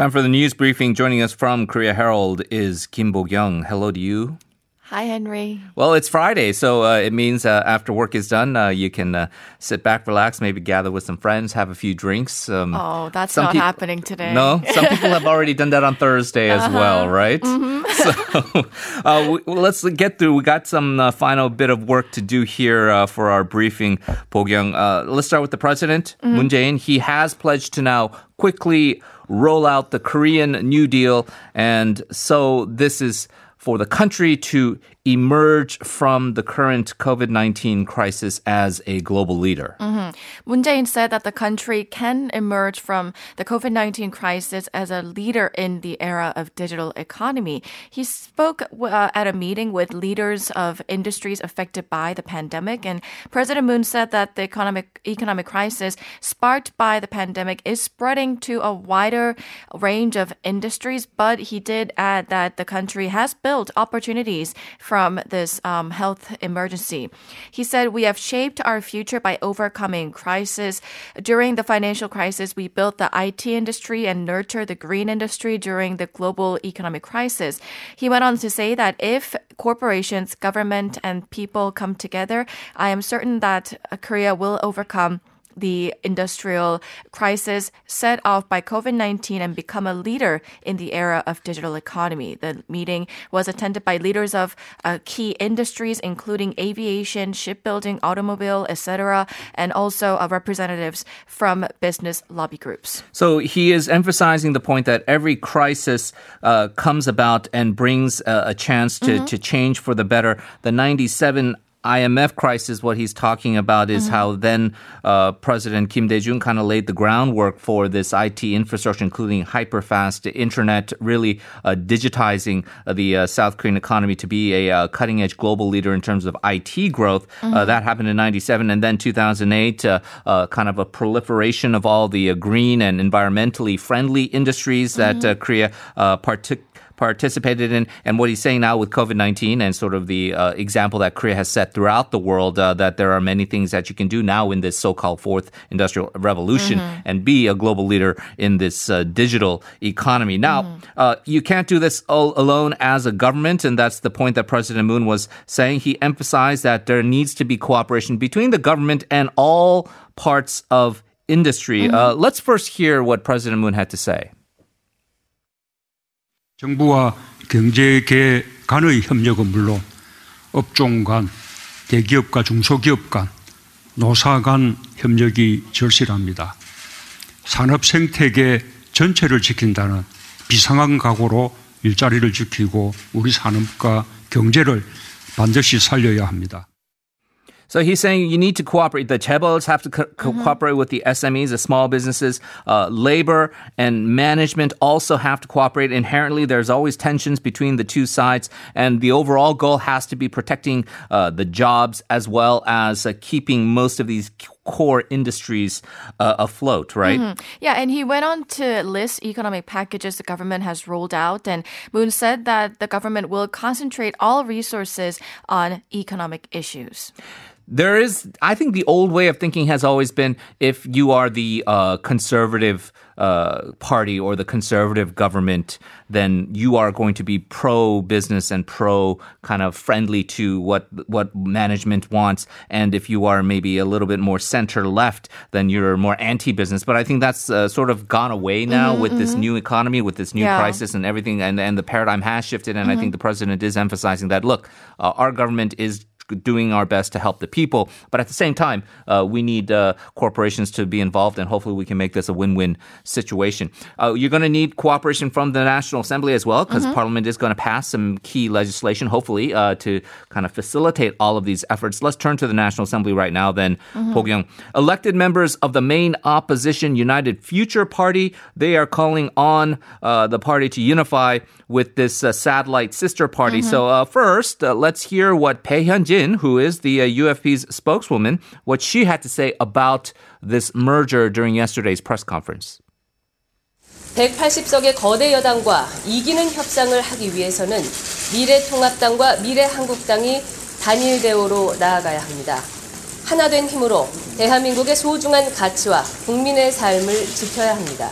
Time for the news briefing. Joining us from Korea Herald is Kim Bo-gyung. Hello to you. Hi, Henry. Well, it's Friday, so uh, it means uh, after work is done, uh, you can uh, sit back, relax, maybe gather with some friends, have a few drinks. Um, oh, that's not peop- happening today. No, some people have already done that on Thursday as uh-huh. well, right? Mm-hmm. so uh, we, let's get through. We got some uh, final bit of work to do here for our briefing, Bo-gyung. let's start with the president, mm-hmm. Moon Jae-in. He has pledged to now quickly roll out the Korean New Deal, and so this is for the country to emerge from the current COVID 19 crisis as a global leader. Mm-hmm. Moon Jae-in said that the country can emerge from the COVID 19 crisis as a leader in the era of digital economy. He spoke uh, at a meeting with leaders of industries affected by the pandemic, and President Moon said that the economic, economic crisis sparked by the pandemic is spreading to a wider range of industries, but he did add that the country has built opportunities from this um, health emergency. He said, We have shaped our future by overcoming crisis. During the financial crisis, we built the IT industry and nurtured the green industry during the global economic crisis. He went on to say that if corporations, government, and people come together, I am certain that Korea will overcome the industrial crisis set off by COVID 19 and become a leader in the era of digital economy. The meeting was attended by leaders of uh, key industries, including aviation, shipbuilding, automobile, etc., and also uh, representatives from business lobby groups. So he is emphasizing the point that every crisis uh, comes about and brings a chance to, mm-hmm. to change for the better. The 97 IMF crisis, what he's talking about is mm-hmm. how then uh, President Kim Dae-jung kind of laid the groundwork for this IT infrastructure, including hyperfast internet, really uh, digitizing uh, the uh, South Korean economy to be a uh, cutting-edge global leader in terms of IT growth. Uh, mm-hmm. that happened in '97, and then 2008, kind of a proliferation of all the green and environmentally friendly industries that mm-hmm. Korea partic- participated in, and what he's saying now with COVID 19 and sort of the uh, example that Korea has set throughout the world uh, that there are many things that you can do now in this so called fourth industrial revolution mm-hmm. and be a global leader in this uh, digital economy. Now, mm-hmm. you can't do this all alone as a government, and that's the point that President Moon was saying. He emphasized that there needs to be cooperation between the government and all parts of industry. Mm-hmm. Uh, let's first hear what President Moon had to say. 정부와 경제계 간의 협력은 물론 업종 간, 대기업 과 중소기업 간, 노사 간 협력이 절실합니다. 산업 생태계 전체를 지킨다는 비상한 각오로 일자리를 지키고 우리 산업과 경제를 반드시 살려야 합니다. So he's saying you need to cooperate. The chaebols have to co- mm-hmm. cooperate with the SMEs, the small businesses. Uh, labor and management also have to cooperate. Inherently, there's always tensions between the two sides, and the overall goal has to be protecting uh, the jobs as well as uh, keeping most of these core industries uh, afloat, right? Mm-hmm. Yeah, and he went on to list economic packages the government has rolled out, and Moon said that the government will concentrate all resources on economic issues there is, I think the old way of thinking has always been if you are the uh, conservative uh, party or the conservative government, then you are going to be pro business and pro kind of friendly to what what management wants. And if you are maybe a little bit more center left, then you're more anti business. But I think that's uh, sort of gone away now mm-hmm, with mm-hmm. this new economy, with this new yeah. crisis and everything, and and the paradigm has shifted. And mm-hmm. I think the president is emphasizing that look, uh, our government is doing our best to help the people. But at the same time, uh, we need uh, corporations to be involved, and hopefully we can make this a win-win situation. Uh, you're going to need cooperation from the National Assembly as well, because mm-hmm. Parliament is going to pass some key legislation, hopefully, uh, to kind of facilitate all of these efforts. Let's turn to the National Assembly right now. Then, mm-hmm. Bo-gyung, elected members of the main opposition United Future Party, they are calling on uh, the party to unify with this uh, satellite sister party. Mm-hmm. So first, let's hear what Bae Hyun-jin who is the uh, UFP's spokeswoman, what she had to say about this merger during yesterday's press conference. 180석의 거대 여당과 이기는 협상을 하기 위해서는 미래통합당과 미래한국당이 단일 대우로 나아가야 합니다. 하나된 힘으로 대한민국의 소중한 가치와 국민의 삶을 지켜야 합니다.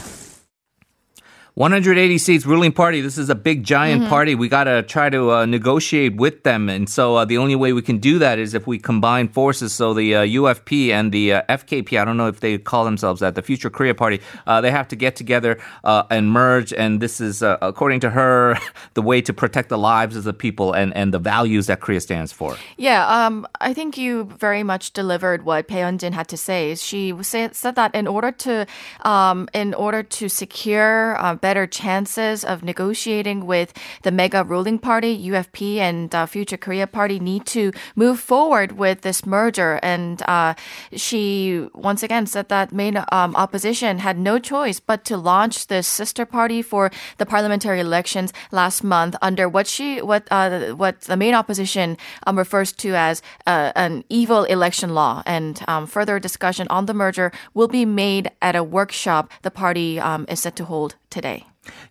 180 seats ruling party. This is a big giant mm-hmm. party. We got to try to uh, negotiate with them. And so uh, the only way we can do that is if we combine forces. So the uh, UFP and the uh, FKP, I don't know if they call themselves that, the Future Korea Party, uh, they have to get together uh, and merge. And this is, according to her, the way to protect the lives of the people and, and the values that Korea stands for. Yeah, um, I think you very much delivered what Bae Hyun-jin had to say. She said, said that in order to um, in order to secure better chances of negotiating with the mega ruling party, UFP, and uh, Future Korea Party need to move forward with this merger. And uh, she once again said that main um, opposition had no choice but to launch this sister party for the parliamentary elections last month under what she what uh, what the main opposition um, refers to as uh, an evil election law. And um, further discussion on the merger will be made at a workshop the party um, is set to hold today.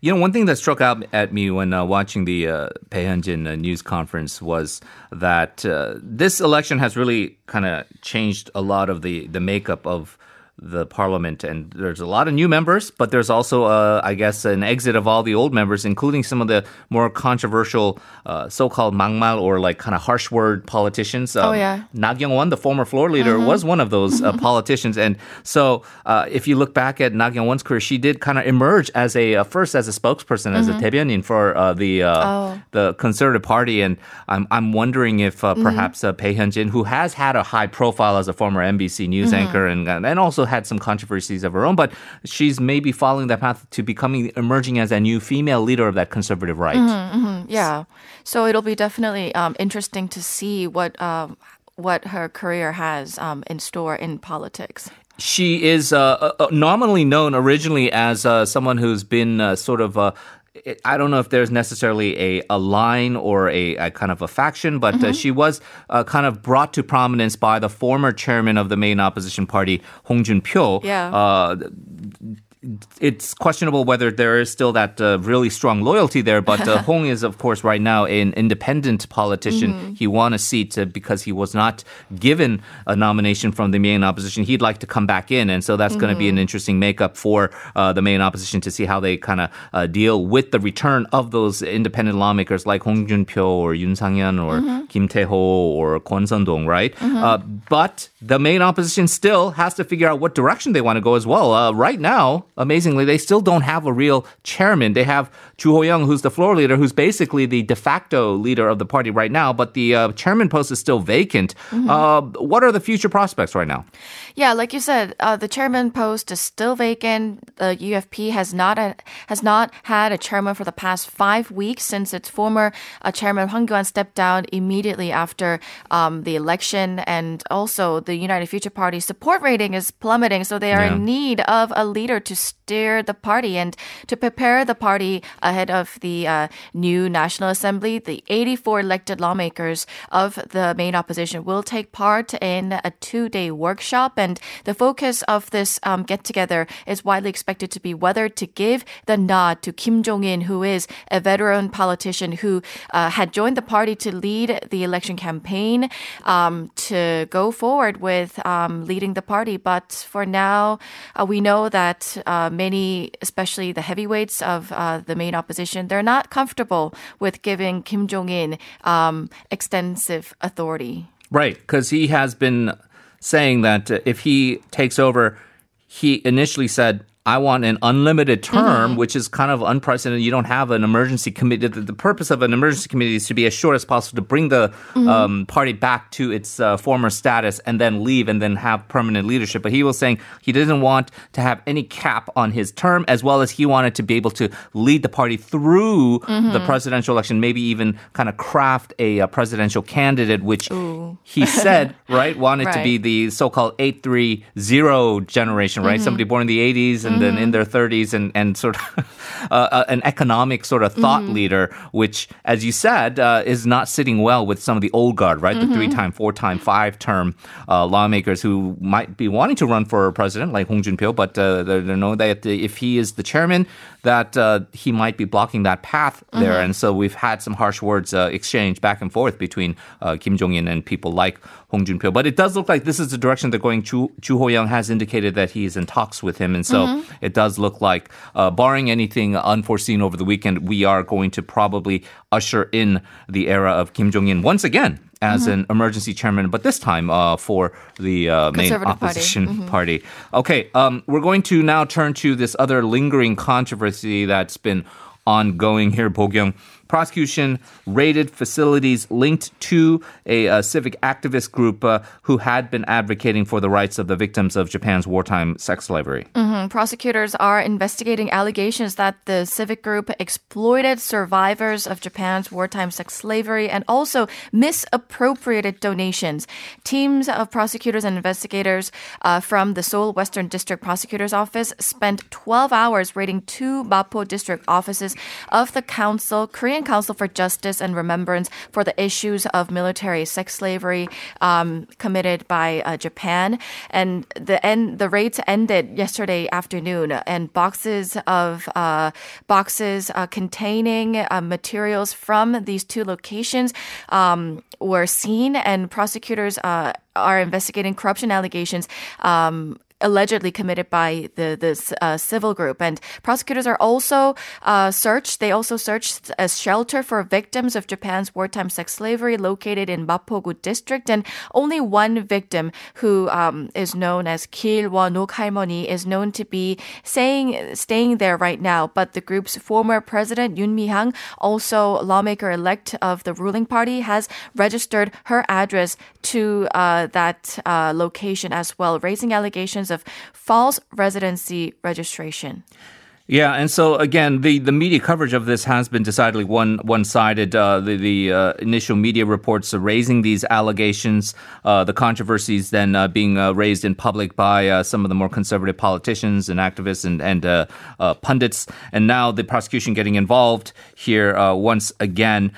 You know, one thing that struck out at me when uh, watching the uh, uh, news conference was that uh, this election has really kind of changed a lot of the, the makeup of the parliament. And there's a lot of new members, but there's also, uh, I guess, an exit of all the old members, including some of the more controversial uh, so-called mangmal or like kind of harsh word politicians. Oh, um, oh yeah, Nak won the former floor leader, mm-hmm. was one of those uh, politicians. And so, uh, if you look back at Nak won's career, she did kind of emerge as a uh, first as a spokesperson, mm-hmm. as a mm-hmm. Taebyeonin for uh, the oh. the Conservative Party. And I'm I'm wondering if mm-hmm. perhaps mm-hmm. uh, Bae Hyun-jin, who has had a high profile as a former MBC news mm-hmm. anchor and and also had some controversies of her own, but she's maybe following that path to becoming emerging as a new female leader of that conservative right. Mm-hmm, mm-hmm, yeah. So it'll be definitely um, interesting to see what um, what her career has um, in store in politics she is uh, uh, uh nominally known originally as uh, someone who's been uh, sort of uh, I don't know if there's necessarily a, a line or a, a kind of a faction, but uh, mm-hmm. uh, she was uh, kind of brought to prominence by the former chairman of the main opposition party, Hong Jun-pyo. Yeah. Uh, it's questionable whether there is still that uh, really strong loyalty there. But uh, Hong is, of course, right now an independent politician. Mm-hmm. He won a seat uh, because he was not given a nomination from the main opposition. He'd like to come back in, and so that's mm-hmm. going to be an mm-hmm. interesting makeup for uh, the main opposition to see how they kind of uh, deal with the return of those independent lawmakers like Hong Jun-pyo or Yun Sang-hyun or mm-hmm. Kim Tae-ho or Kwon Sun-dong, right? Mm-hmm. Uh, but the main opposition still has to figure out what direction they want to go as well. right now, amazingly, they still don't have a real chairman. They have Chu Ho-young, who's the floor leader, who's basically the de facto leader of the party right now, but the uh, chairman post is still vacant. Mm-hmm. Uh, what are the future prospects right now? Yeah, like you said, uh, the chairman post is still vacant. The UFP has not a, has not had a chairman for the past five weeks since its former uh, chairman Hwang Kyo-ahn stepped down immediately after um, the election, and also the United Future Party support rating is plummeting. So they are yeah. in need of a leader to steer the party and to prepare the party ahead of the uh, new National Assembly. The 84 elected lawmakers of the main opposition will take part in a two-day workshop and and the focus of this um, get together is widely expected to be whether to give the nod to Kim Jong-in, who is a veteran politician who uh, had joined the party to lead the election campaign, um, to go forward with um, leading the party. But for now, uh, we know that uh, many, especially the heavyweights of uh, the main opposition, they're not comfortable with giving Kim Jong-in um, extensive authority. Right, because he has been saying that uh, if he takes over, he initially said, I want an unlimited term, mm-hmm. which is kind of unprecedented. You don't have an emergency committee. The, the, purpose of an emergency committee is to be as short as possible to bring the mm-hmm. um, party back to its uh, former status and then leave and then have permanent leadership. But he was saying he didn't want to have any cap on his term, as well as he wanted to be able to lead the party through mm-hmm. the presidential election, maybe even kind of craft a, a presidential candidate, which Ooh. he said, right, wanted right. to be the so called 830 generation, right? Mm-hmm. Somebody born in the 80s and and in their 30s and, and sort of uh, uh, an economic sort of thought mm-hmm. leader, which, as you said, uh, is not sitting well with some of the old guard, right? Mm-hmm. The three time, four time, five term uh, lawmakers who might be wanting to run for president, like Hong Jun-pyo, but uh, they know that if he is the chairman, that uh, he might be blocking that path there. Mm-hmm. And so we've had some harsh words uh, exchanged back and forth between uh, Kim Jong-in and people like Hong Jun-pyo. But it does look like this is the direction they're going. Chu, Chu Ho-young has indicated that he is in talks with him. And so mm-hmm. It does look like, uh, barring anything unforeseen over the weekend, we are going to probably usher in the era of Kim Jong-in once again as mm-hmm. an emergency chairman, but this time uh, for the uh, main opposition party. Mm-hmm. party. Okay, um, we're going to now turn to this other lingering controversy that's been ongoing here, Bo-gyung prosecution raided facilities linked to a, a civic activist group uh, who had been advocating for the rights of the victims of Japan's wartime sex slavery. Mm-hmm. Prosecutors are investigating allegations that the civic group exploited survivors of Japan's wartime sex slavery and also misappropriated donations. Teams of prosecutors and investigators uh, from the Seoul Western District Prosecutor's Office spent 12 hours raiding two Mapo district offices of the council, Korean Korean Council for Justice and Remembrance for the issues of military sex slavery um, committed by uh, Japan. And the end, the raids ended yesterday afternoon, and boxes of uh, boxes uh, containing uh, materials from these two locations um, were seen, and prosecutors uh, are investigating corruption allegations um, allegedly committed by the this uh, civil group. And prosecutors are also uh, searched. They also searched a shelter for victims of Japan's wartime sex slavery located in Mapogu district. And only one victim, who um, is known as Gil Won-ok Halmoni, is known to be saying staying there right now. But the group's former president Yoon Mi-hyang, also lawmaker elect of the ruling party, has registered her address to uh, that uh, location as well, raising allegations of false residency registration. Yeah, and so again, the, the media coverage of this has been decidedly one one sided. Uh, the the uh, initial media reports raising these allegations, uh, the controversies then uh, being uh, raised in public by uh, some of the more conservative politicians and activists and and pundits, and now the prosecution getting involved here once again.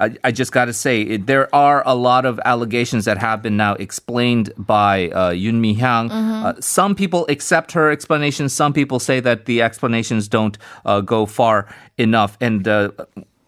I, I just got to say, there are a lot of allegations that have been now explained by uh, Yoon Mi Hyang. Mm-hmm. Uh, some people accept her explanations. Some people say that the explanations don't uh, go far enough. And uh,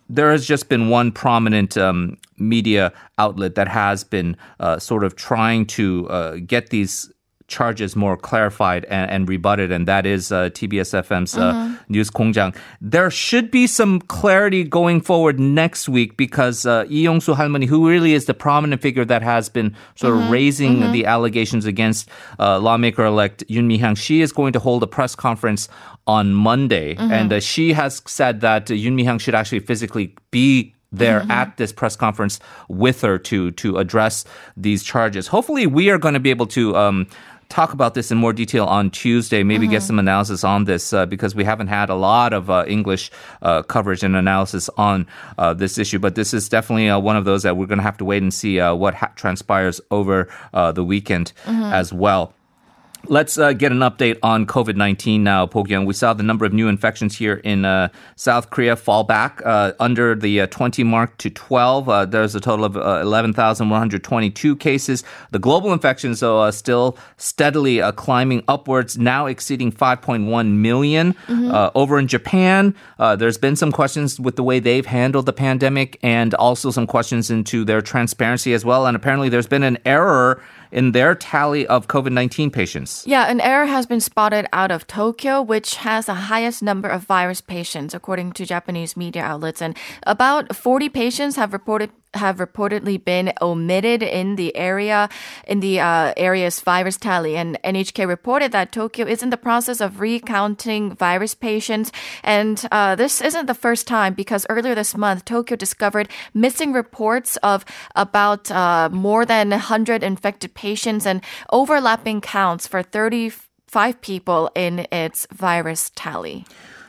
there has just been one prominent um, media outlet that has been uh, sort of trying to uh, get these charges more clarified and, and rebutted, and that is uh, TBS FM's uh, mm-hmm. News Kongjang. There should be some clarity going forward next week because uh, Lee Young-soo Halmoni, who really is the prominent figure that has been sort mm-hmm. of raising mm-hmm. the allegations against uh, lawmaker-elect Yoon Mi-hyang, she is going to hold a press conference on Monday, mm-hmm. and uh, she has said that Yoon Mi-hyang should actually physically be there mm-hmm. at this press conference with her to to address these charges. Hopefully, we are going to be able to um, talk about this in more detail on Tuesday, maybe mm-hmm. get some analysis on this uh, because we haven't had a lot of uh, English uh, coverage and analysis on uh, this issue. But this is definitely uh, one of those that we're going to have to wait and see uh, what ha- transpires over the weekend mm-hmm. as well. Let's uh, get an update on COVID 19 now, Bo-gyung. We saw the number of new infections here in uh, South Korea fall back uh, under the uh, 20 mark to 12. Uh, there's a total of uh, 11,122 cases. The global infections, though, are still steadily climbing upwards, now exceeding 5.1 million. Mm-hmm. over in Japan, there's been some questions with the way they've handled the pandemic and also some questions into their transparency as well. And apparently, there's been an error in their tally of COVID 19 patients. Yeah, an error has been spotted out of Tokyo, which has the highest number of virus patients, according to Japanese media outlets. And about 40 patients have reported have reportedly been omitted in the area in the uh, area's virus tally and NHK reported that Tokyo is in the process of recounting virus patients and uh, this isn't the first time because earlier this month Tokyo discovered missing reports of about uh, more than 100 infected patients and overlapping counts for 35 people in its virus tally.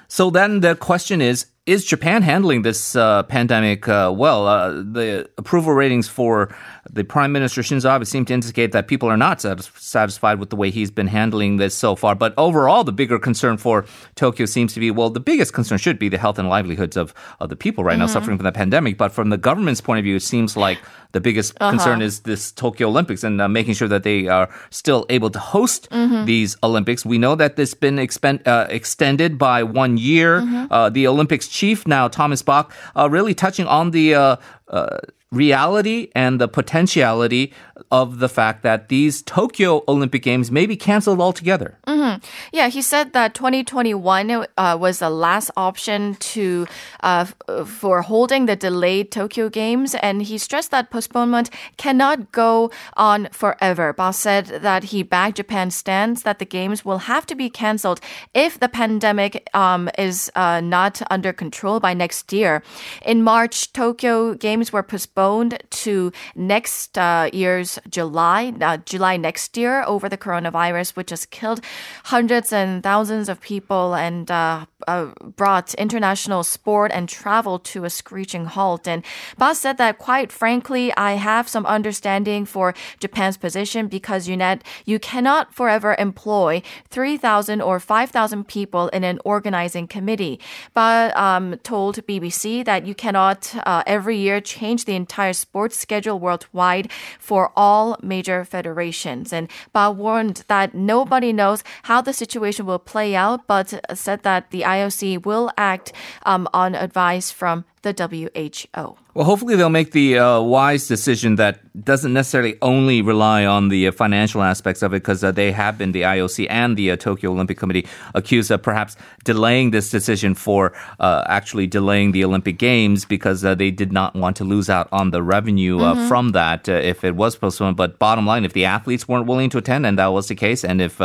So then the question is is Japan handling this uh, pandemic uh, well? Uh, the approval ratings for the Prime Minister Shinzo Abe seem to indicate that people are not satisfied with the way he's been handling this so far. But overall, the bigger concern for Tokyo seems to be well, the biggest concern should be the health and livelihoods of, of the people right mm-hmm. now suffering from the pandemic. But from the government's point of view, it seems like the biggest uh-huh. concern is this Tokyo Olympics and uh, making sure that they are still able to host mm-hmm. these Olympics. We know that this has been expend, uh, extended by one year. Mm-hmm. Uh, the Olympics chief now, Thomas Bach, uh, really touching on the uh, uh, reality and the potentiality of the fact that these Tokyo Olympic Games may be canceled altogether. Mm-hmm. Yeah, he said that 2021 uh, was the last option to uh, f- for holding the delayed Tokyo Games, and he stressed that postponement cannot go on forever. Bach said that he backed Japan's stance that the games will have to be canceled if the pandemic um, is uh, not under control by next year. In March, Tokyo Games were postponed to next uh, year's July, uh, July next year over the coronavirus, which has killed hundreds and thousands of people and uh, uh, brought international sport and travel to a screeching halt. And Bach said that, quite frankly, I have some understanding for Japan's position because UNET, you cannot forever employ 3,000 or 5,000 people in an organizing committee. But um, told BBC that you cannot uh, every year change the entire sports schedule worldwide for all major federations. And Bach warned that nobody knows how the situation will play out, but said that the IOC will act um, on advice from the WHO. Well, hopefully they'll make the uh, wise decision that doesn't necessarily only rely on the uh, financial aspects of it, because uh, they have been the IOC and the uh, Tokyo Olympic Committee accused of perhaps delaying this decision for uh, actually delaying the Olympic Games because uh, they did not want to lose out on the revenue mm-hmm. from that if it was postponed. But bottom line, if the athletes weren't willing to attend, and that was the case, and if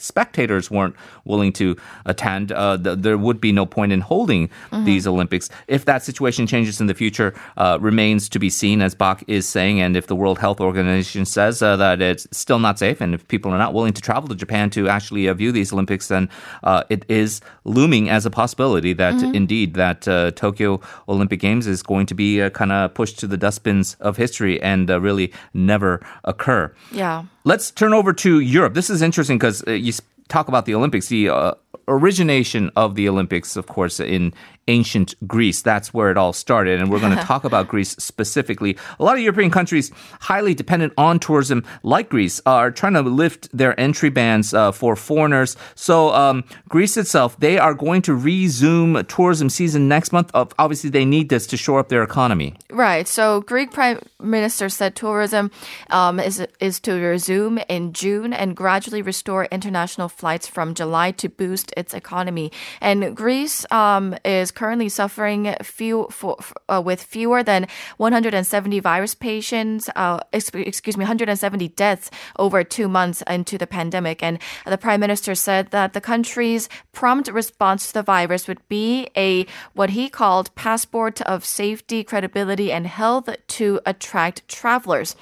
spectators weren't willing to attend, th- there would be no point in holding mm-hmm. these Olympics. If that situation changes in the future, uh, remains to be seen, as Bach is saying. And if the World Health Organization says uh, that it's still not safe, and if people are not willing to travel to Japan to actually uh, view these Olympics, then uh, it is looming as a possibility that mm-hmm. indeed that uh, Tokyo Olympic Games is going to be uh, kind of pushed to the dustbins of history and really never occur. Yeah. Let's turn over to Europe. This is interesting because you talk about the Olympics. The origination of the Olympics, of course, in ancient Greece. That's where it all started. And we're going to talk about Greece specifically. A lot of European countries highly dependent on tourism, like Greece, are trying to lift their entry bans uh, for foreigners. So um, Greece itself, they are going to resume tourism season next month. Obviously, they need this to shore up their economy. Right. So Greek Prime Minister said tourism um, is is to resume in June and gradually restore international flights from July to boost its economy. And Greece um, is currently suffering few, for, uh, with fewer than 170 virus patients, uh, excuse me, 170 deaths over two months into the pandemic. And the prime minister said that the country's prompt response to the virus would be a what he called passport of safety, credibility, and health to attract travelers.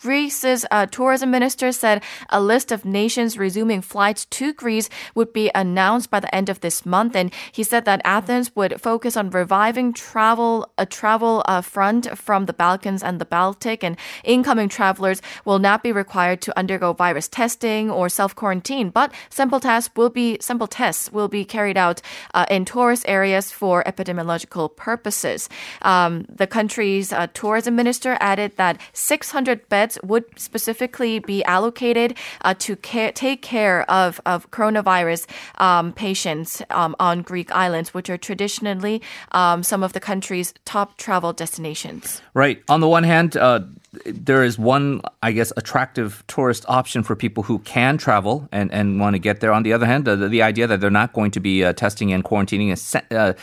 Greece's uh, tourism minister said a list of nations resuming flights to Greece would be announced by the end of this month. And he said that Athens would focus on reviving travel, a travel uh, front from the Balkans and the Baltic. And incoming travelers will not be required to undergo virus testing or self quarantine, but simple tests will be simple tests will be carried out uh, in tourist areas for epidemiological purposes. Um, the country's uh, tourism minister added that 600 beds beds would specifically be allocated uh, to care, take care of, of coronavirus um, patients um, on Greek islands, which are traditionally um, some of the country's top travel destinations. Right. On the one hand, uh, there is one, I guess, attractive tourist option for people who can travel and, and want to get there. On the other hand, the, the idea that they're not going to be uh, testing and quarantining is. Uh,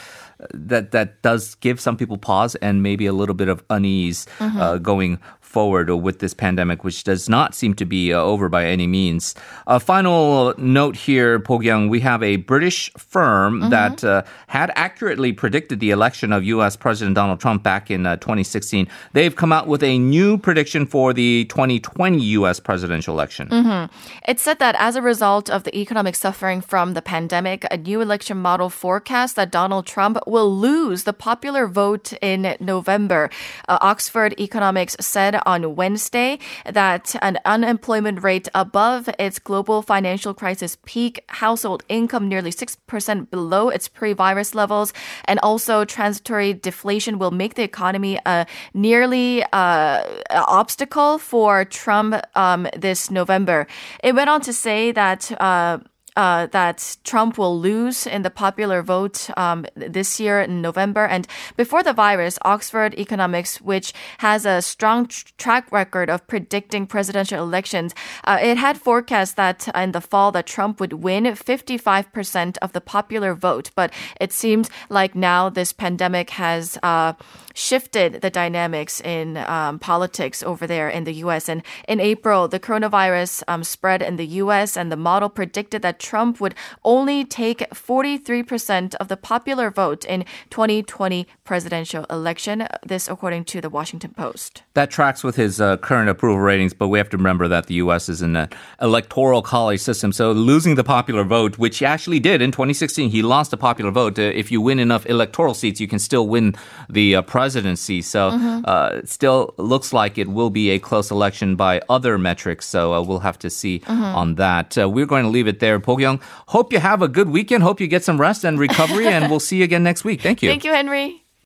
that that does give some people pause and maybe a little bit of unease mm-hmm. uh, going forward with this pandemic, which does not seem to be uh, over by any means. A final note here, Bo-gyung, we have a British firm mm-hmm. that uh, had accurately predicted the election of U.S. President Donald Trump back in uh, 2016. They've come out with a new prediction for the 2020 U.S. presidential election. Mm-hmm. It said that as a result of the economic suffering from the pandemic, a new election model forecasts that Donald Trump will lose the popular vote in November. Uh, Oxford Economics said on Wednesday that an unemployment rate above its global financial crisis peak, household income nearly 6% below its pre virus levels, and also transitory deflation will make the economy a nearly uh, obstacle for Trump um, this November. It went on to say that. Uh, uh, that Trump will lose in the popular vote um, this year in November. And before the virus, Oxford Economics, which has a strong tr- track record of predicting presidential elections, uh, it had forecast that in the fall that Trump would win 55% of the popular vote. But it seems like now this pandemic has uh, shifted the dynamics in um, politics over there in the U.S. And in April, the coronavirus um, spread in the U.S. and the model predicted that Trump would only take 43% of the popular vote in 2020 presidential election. This according to the Washington Post. That tracks with his uh, current approval ratings, but we have to remember that the U.S. is in an electoral college system. So losing the popular vote, which he actually did in 2016, he lost the popular vote. Uh, if you win enough electoral seats, you can still win the uh, presidency. So mm-hmm. uh, it still looks like it will be a close election by other metrics. So uh, we'll have to see mm-hmm. on that. Uh, we're going to leave it there. Bo-gyung, hope you have a good weekend. Hope you get some rest and recovery, and we'll see you again next week. Thank you. Thank you, Henry.